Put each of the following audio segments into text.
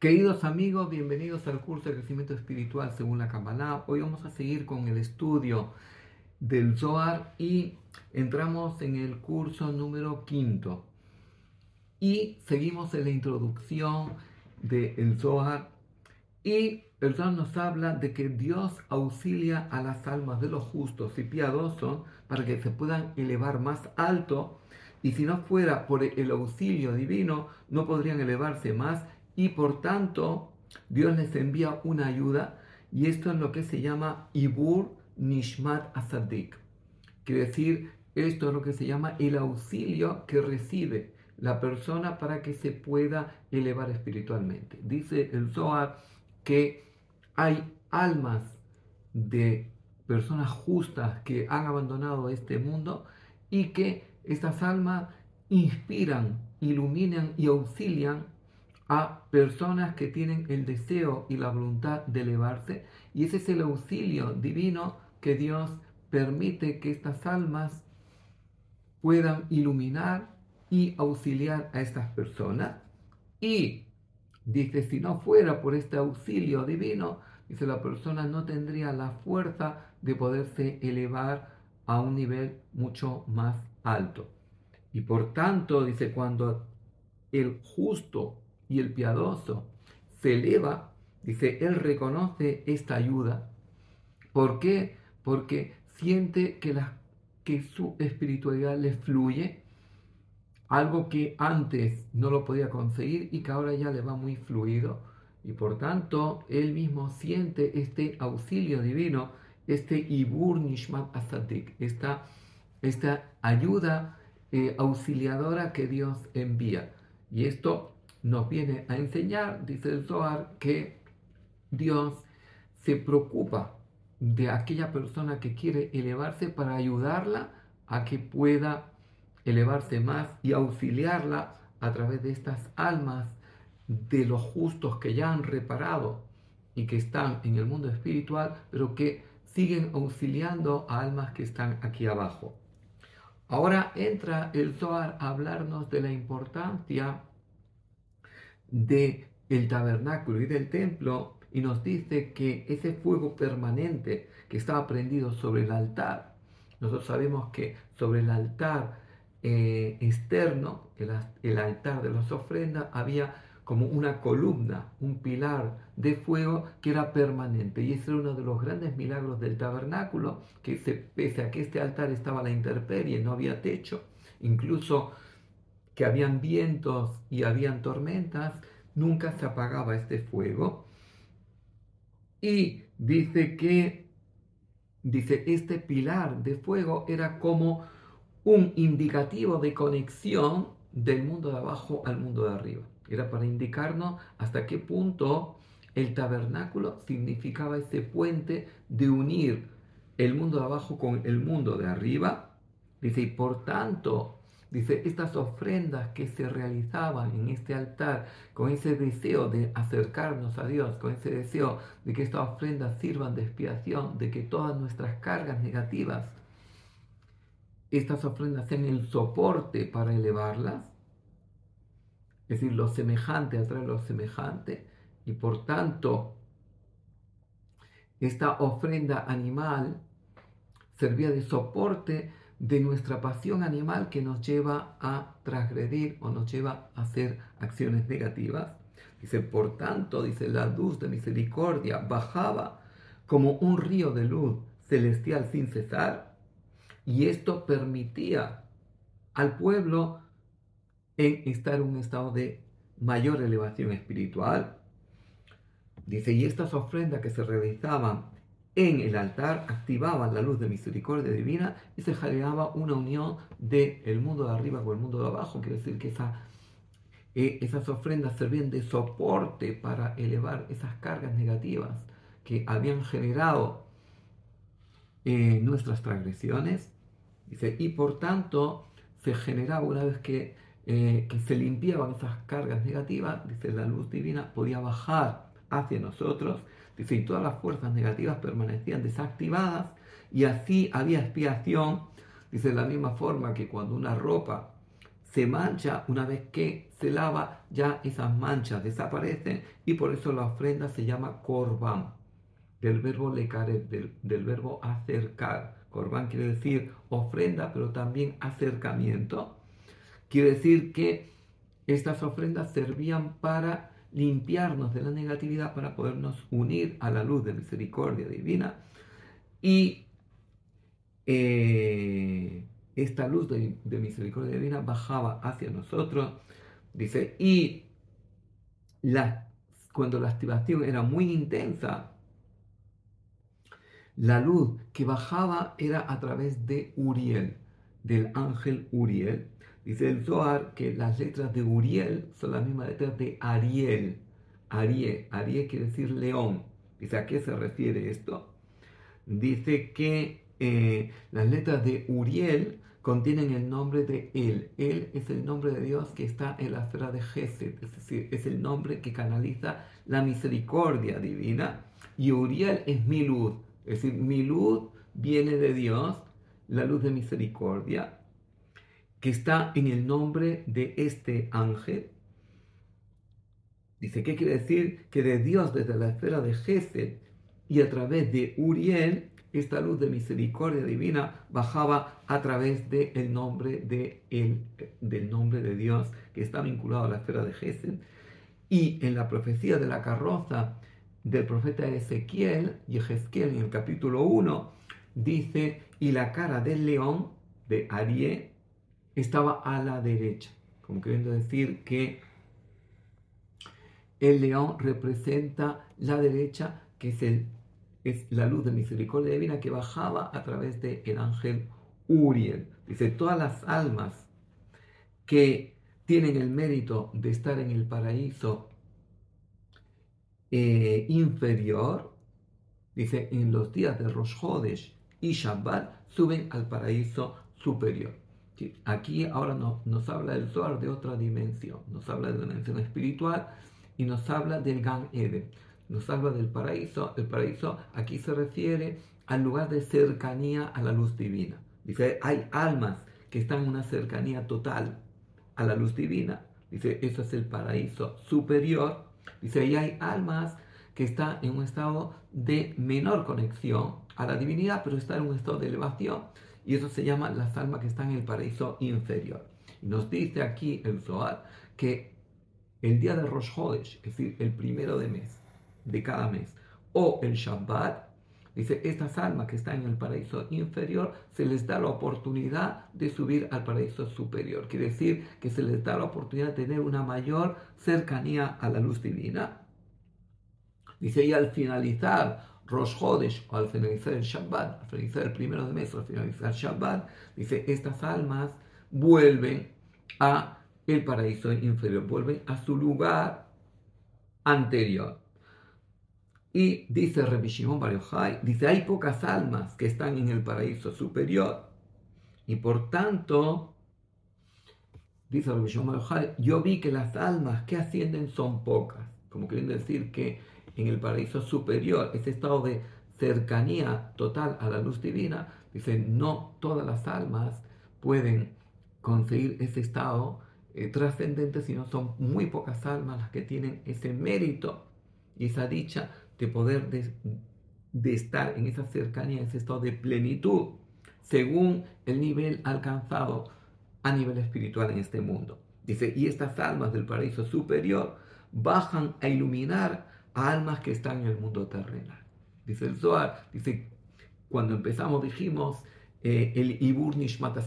Queridos amigos, bienvenidos al curso de crecimiento espiritual según la Kabbalah. Hoy vamos a seguir con el estudio del Zohar y entramos en el curso número quinto. Y seguimos en la introducción del Zohar. Y el Zohar nos habla de que Dios auxilia a las almas de los justos y piadosos para que se puedan elevar más alto. Y si no fuera por el auxilio divino, no podrían elevarse más y por tanto Dios les envía una ayuda y esto es lo que se llama Ibur Nishmat Asadik. Quiere decir, esto es lo que se llama el auxilio que recibe la persona para que se pueda elevar espiritualmente. Dice el Zohar que hay almas de personas justas que han abandonado este mundo y que estas almas inspiran, iluminan y auxilian a personas que tienen el deseo y la voluntad de elevarse y ese es el auxilio divino que Dios permite que estas almas puedan iluminar y auxiliar a estas personas. Y dice si no fuera por este auxilio divino dice la persona no tendría la fuerza de poderse elevar a un nivel mucho más alto. Y por tanto dice cuando el justo y el piadoso se eleva, dice, él reconoce esta ayuda. ¿Por qué? Porque siente que, la, que su espiritualidad le fluye, algo que antes no lo podía conseguir y que ahora ya le va muy fluido. Y por tanto, él mismo siente este auxilio divino, este Ibur Nishmat Asadik, esta, esta ayuda eh, auxiliadora que Dios envía. Y esto nos viene a enseñar, dice el Zohar, que Dios se preocupa de aquella persona que quiere elevarse para ayudarla a que pueda elevarse más y auxiliarla a través de estas almas de los justos que ya han reparado y que están en el mundo espiritual, pero que siguen auxiliando a almas que están aquí abajo. Ahora entra el Zohar a hablarnos de la importancia de el tabernáculo y del templo y nos dice que ese fuego permanente que estaba prendido sobre el altar, nosotros sabemos que sobre el altar eh, externo, el, el altar de las ofrendas, había como una columna, un pilar de fuego que era permanente. Y ese era uno de los grandes milagros del tabernáculo, que se, pese a que este altar estaba a la intemperie, no había techo, incluso que habían vientos y habían tormentas, nunca se apagaba este fuego. Y dice que, dice, este pilar de fuego era como un indicativo de conexión del mundo de abajo al mundo de arriba. Era para indicarnos hasta qué punto el tabernáculo significaba ese puente de unir el mundo de abajo con el mundo de arriba. Dice, y por tanto, Dice, estas ofrendas que se realizaban en este altar con ese deseo de acercarnos a Dios, con ese deseo de que estas ofrendas sirvan de expiación, de que todas nuestras cargas negativas, estas ofrendas sean el soporte para elevarlas, es decir, lo semejante atrae lo semejante, y por tanto, esta ofrenda animal servía de soporte de nuestra pasión animal que nos lleva a transgredir o nos lleva a hacer acciones negativas. Dice, por tanto, dice, la luz de misericordia bajaba como un río de luz celestial sin cesar y esto permitía al pueblo en estar en un estado de mayor elevación espiritual. Dice, y estas ofrendas que se realizaban en el altar activaban la luz de misericordia divina y se generaba una unión del el mundo de arriba con el mundo de abajo. Quiere decir que esa, eh, esas ofrendas servían de soporte para elevar esas cargas negativas que habían generado eh, nuestras transgresiones. Y por tanto se generaba una vez que, eh, que se limpiaban esas cargas negativas, dice, la luz divina podía bajar hacia nosotros Dice, y todas las fuerzas negativas permanecían desactivadas y así había expiación. Dice, de la misma forma que cuando una ropa se mancha, una vez que se lava, ya esas manchas desaparecen y por eso la ofrenda se llama korban, del verbo lecaret, del, del verbo acercar. Korban quiere decir ofrenda, pero también acercamiento. Quiere decir que estas ofrendas servían para limpiarnos de la negatividad, para podernos unir a la luz de misericordia divina y eh, esta luz de, misericordia divina bajaba hacia nosotros, dice, y la, cuando la activación era muy intensa, la luz que bajaba era a través de Uriel, del ángel Uriel. Dice el Zohar que las letras de Uriel son las mismas letras de Ariel. Ariel, Ariel quiere decir león. Dice, ¿a qué se refiere esto? Dice que eh, las letras de Uriel contienen el nombre de Él. Él es el nombre de Dios que está en la esfera de Gesed, es decir, es el nombre que canaliza la misericordia divina. Y Uriel es mi luz, es decir, mi luz viene de Dios, la luz de misericordia, que está en el nombre de este ángel. Dice, ¿qué quiere decir? Que de Dios desde la esfera de Gesed y a través de Uriel esta luz de misericordia divina bajaba a través del nombre de el, del nombre de Dios que está vinculado a la esfera de Gesed. Y en la profecía de la carroza del profeta Ezequiel, y Ezequiel en el capítulo 1, dice, y la cara del león, de Arié, estaba a la derecha, como queriendo decir que el león representa la derecha, que es la luz de misericordia divina que bajaba a través del el ángel Uriel. Dice, todas las almas que tienen el mérito de estar en el paraíso eh, inferior, dice, en los días de Rosh Hodesh y Shabbat suben al paraíso superior. Aquí ahora nos habla el Zohar de otra dimensión, nos habla de la dimensión espiritual y nos habla del Gan Eden nos salva del paraíso. El paraíso aquí se refiere al lugar de cercanía a la luz divina. Dice, hay almas que están en una cercanía total a la luz divina. Dice, eso es el paraíso superior. Dice, y hay almas que están en un estado de menor conexión a la divinidad, pero están en un estado de elevación. Y eso se llama las almas que están en el paraíso inferior. Y nos dice aquí el Zohar que el día de Rosh Hodesh, es decir, el primero de mes, de cada mes. O el Shabbat, dice, estas almas que están en el paraíso inferior, se les da la oportunidad de subir al paraíso superior. Quiere decir que se les da la oportunidad de tener una mayor cercanía a la luz divina. Dice, y al finalizar Rosh Hodesh, o al finalizar el Shabbat, al finalizar el primero de mes, o al finalizar el Shabbat, dice, estas almas vuelven a el paraíso inferior, vuelven a su lugar anterior. Y dice Rabbi Shimon dice, hay pocas almas que están en el paraíso superior. Y por tanto, dice Rabbi Shimon yo vi que las almas que ascienden son pocas. Como quieren decir que en el paraíso superior, ese estado de cercanía total a la luz divina, dice, no todas las almas pueden conseguir ese estado eh, trascendente, sino son muy pocas almas las que tienen ese mérito y esa dicha de poder de, estar en esa cercanía, ese estado de plenitud, según el nivel alcanzado a nivel espiritual en este mundo. Dice, y estas almas del paraíso superior bajan a iluminar almas que están en el mundo terrenal. Dice el Zohar, dice, cuando empezamos dijimos eh, el Ibur Nishmat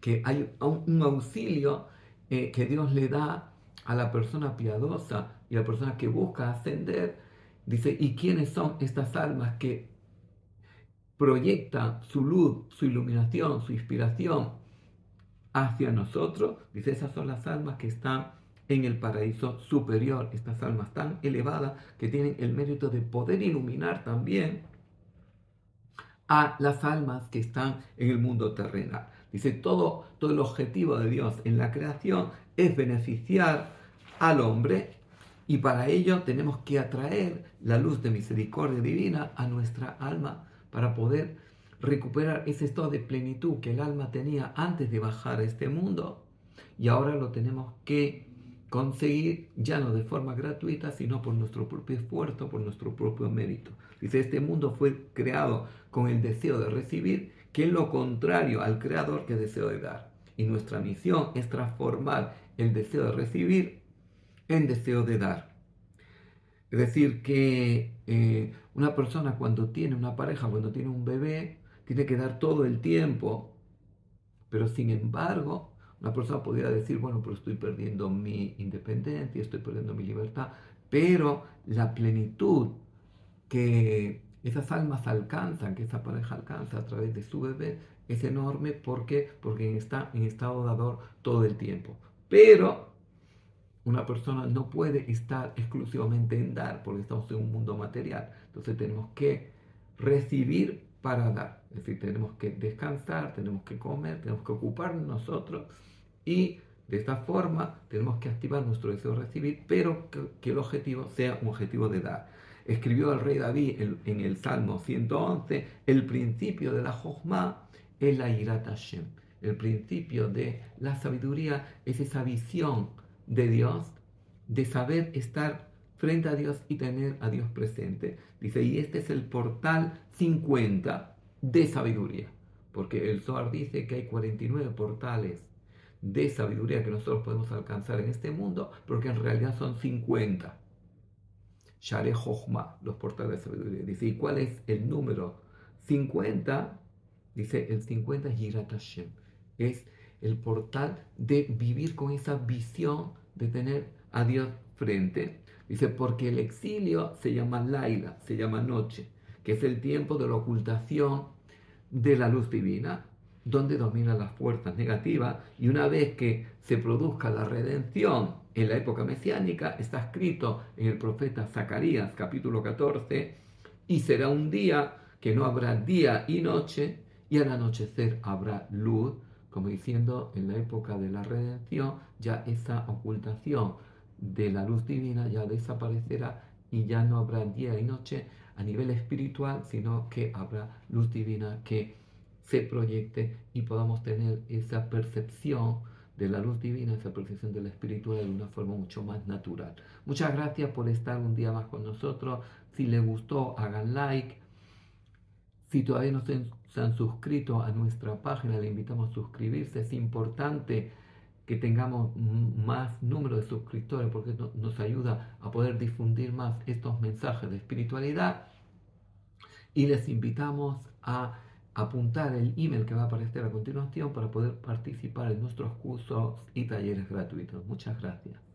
que hay un, auxilio eh, que Dios le da a la persona piadosa y a la persona que busca ascender Dice, ¿y quiénes son estas almas que proyectan su luz, su iluminación, su inspiración hacia nosotros? Dice, esas son las almas que están en el paraíso superior, estas almas tan elevadas que tienen el mérito de poder iluminar también a las almas que están en el mundo terrenal. Dice, todo, todo el objetivo de Dios en la creación es beneficiar al hombre y para ello tenemos que atraer la luz de misericordia divina a nuestra alma para poder recuperar ese estado de plenitud que el alma tenía antes de bajar a este mundo. y ahora lo tenemos que conseguir ya no de forma gratuita, sino por nuestro propio esfuerzo, por nuestro propio mérito. Dice, este mundo fue creado con el deseo de recibir, que es lo contrario al creador que deseo de dar. Y nuestra misión es transformar el deseo de recibir en deseo de dar. Es decir, que eh, una persona cuando tiene una pareja, cuando tiene un bebé, tiene que dar todo el tiempo, pero sin embargo, una persona podría decir, bueno, pero estoy perdiendo mi independencia, estoy perdiendo mi libertad, pero la plenitud que esas almas alcanzan, que esa pareja alcanza a través de su bebé, es enorme porque, porque está en estado dador todo el tiempo. Pero una persona no puede estar exclusivamente en dar porque estamos en un mundo material. Entonces tenemos que recibir para dar. Es decir, tenemos que descansar, tenemos que comer, tenemos que ocuparnos nosotros y de esta forma tenemos que activar nuestro deseo de recibir, pero que, el objetivo sea un objetivo de dar. Escribió el rey David en, el Salmo 111, el principio de la Jochma es la Irat Hashem. El principio de la sabiduría es esa visión de Dios, de saber estar frente a Dios y tener a Dios presente. Dice, y este es el portal 50 de sabiduría, porque el Zohar dice que hay 49 portales de sabiduría que nosotros podemos alcanzar en este mundo, porque en realidad son 50. Share Jochma, los portales de sabiduría. Dice, ¿y cuál es el número 50? Dice, el 50 es Yirat Hashem. Es el portal de vivir con esa visión de tener a Dios frente. Dice, porque el exilio se llama Laila, se llama noche, que es el tiempo de la ocultación de la luz divina, donde dominan las fuerzas negativas, y una vez que se produzca la redención en la época mesiánica, está escrito en el profeta Zacarías capítulo 14, y será un día que no habrá día y noche, y al anochecer habrá luz, como diciendo en la época de la redención, ya esa ocultación de la luz divina ya desaparecerá y ya no habrá día y noche a nivel espiritual, sino que habrá luz divina que se proyecte y podamos tener esa percepción de la luz divina, esa percepción de la espiritualidad de una forma mucho más natural. Muchas gracias por estar un día más con nosotros. Si les gustó, hagan like. Si todavía no se, han suscrito a nuestra página, le invitamos a suscribirse. Es importante que tengamos más número de suscriptores porque nos ayuda a poder difundir más estos mensajes de espiritualidad. Y les invitamos a apuntar el email que va a aparecer a continuación para poder participar en nuestros cursos y talleres gratuitos. Muchas gracias.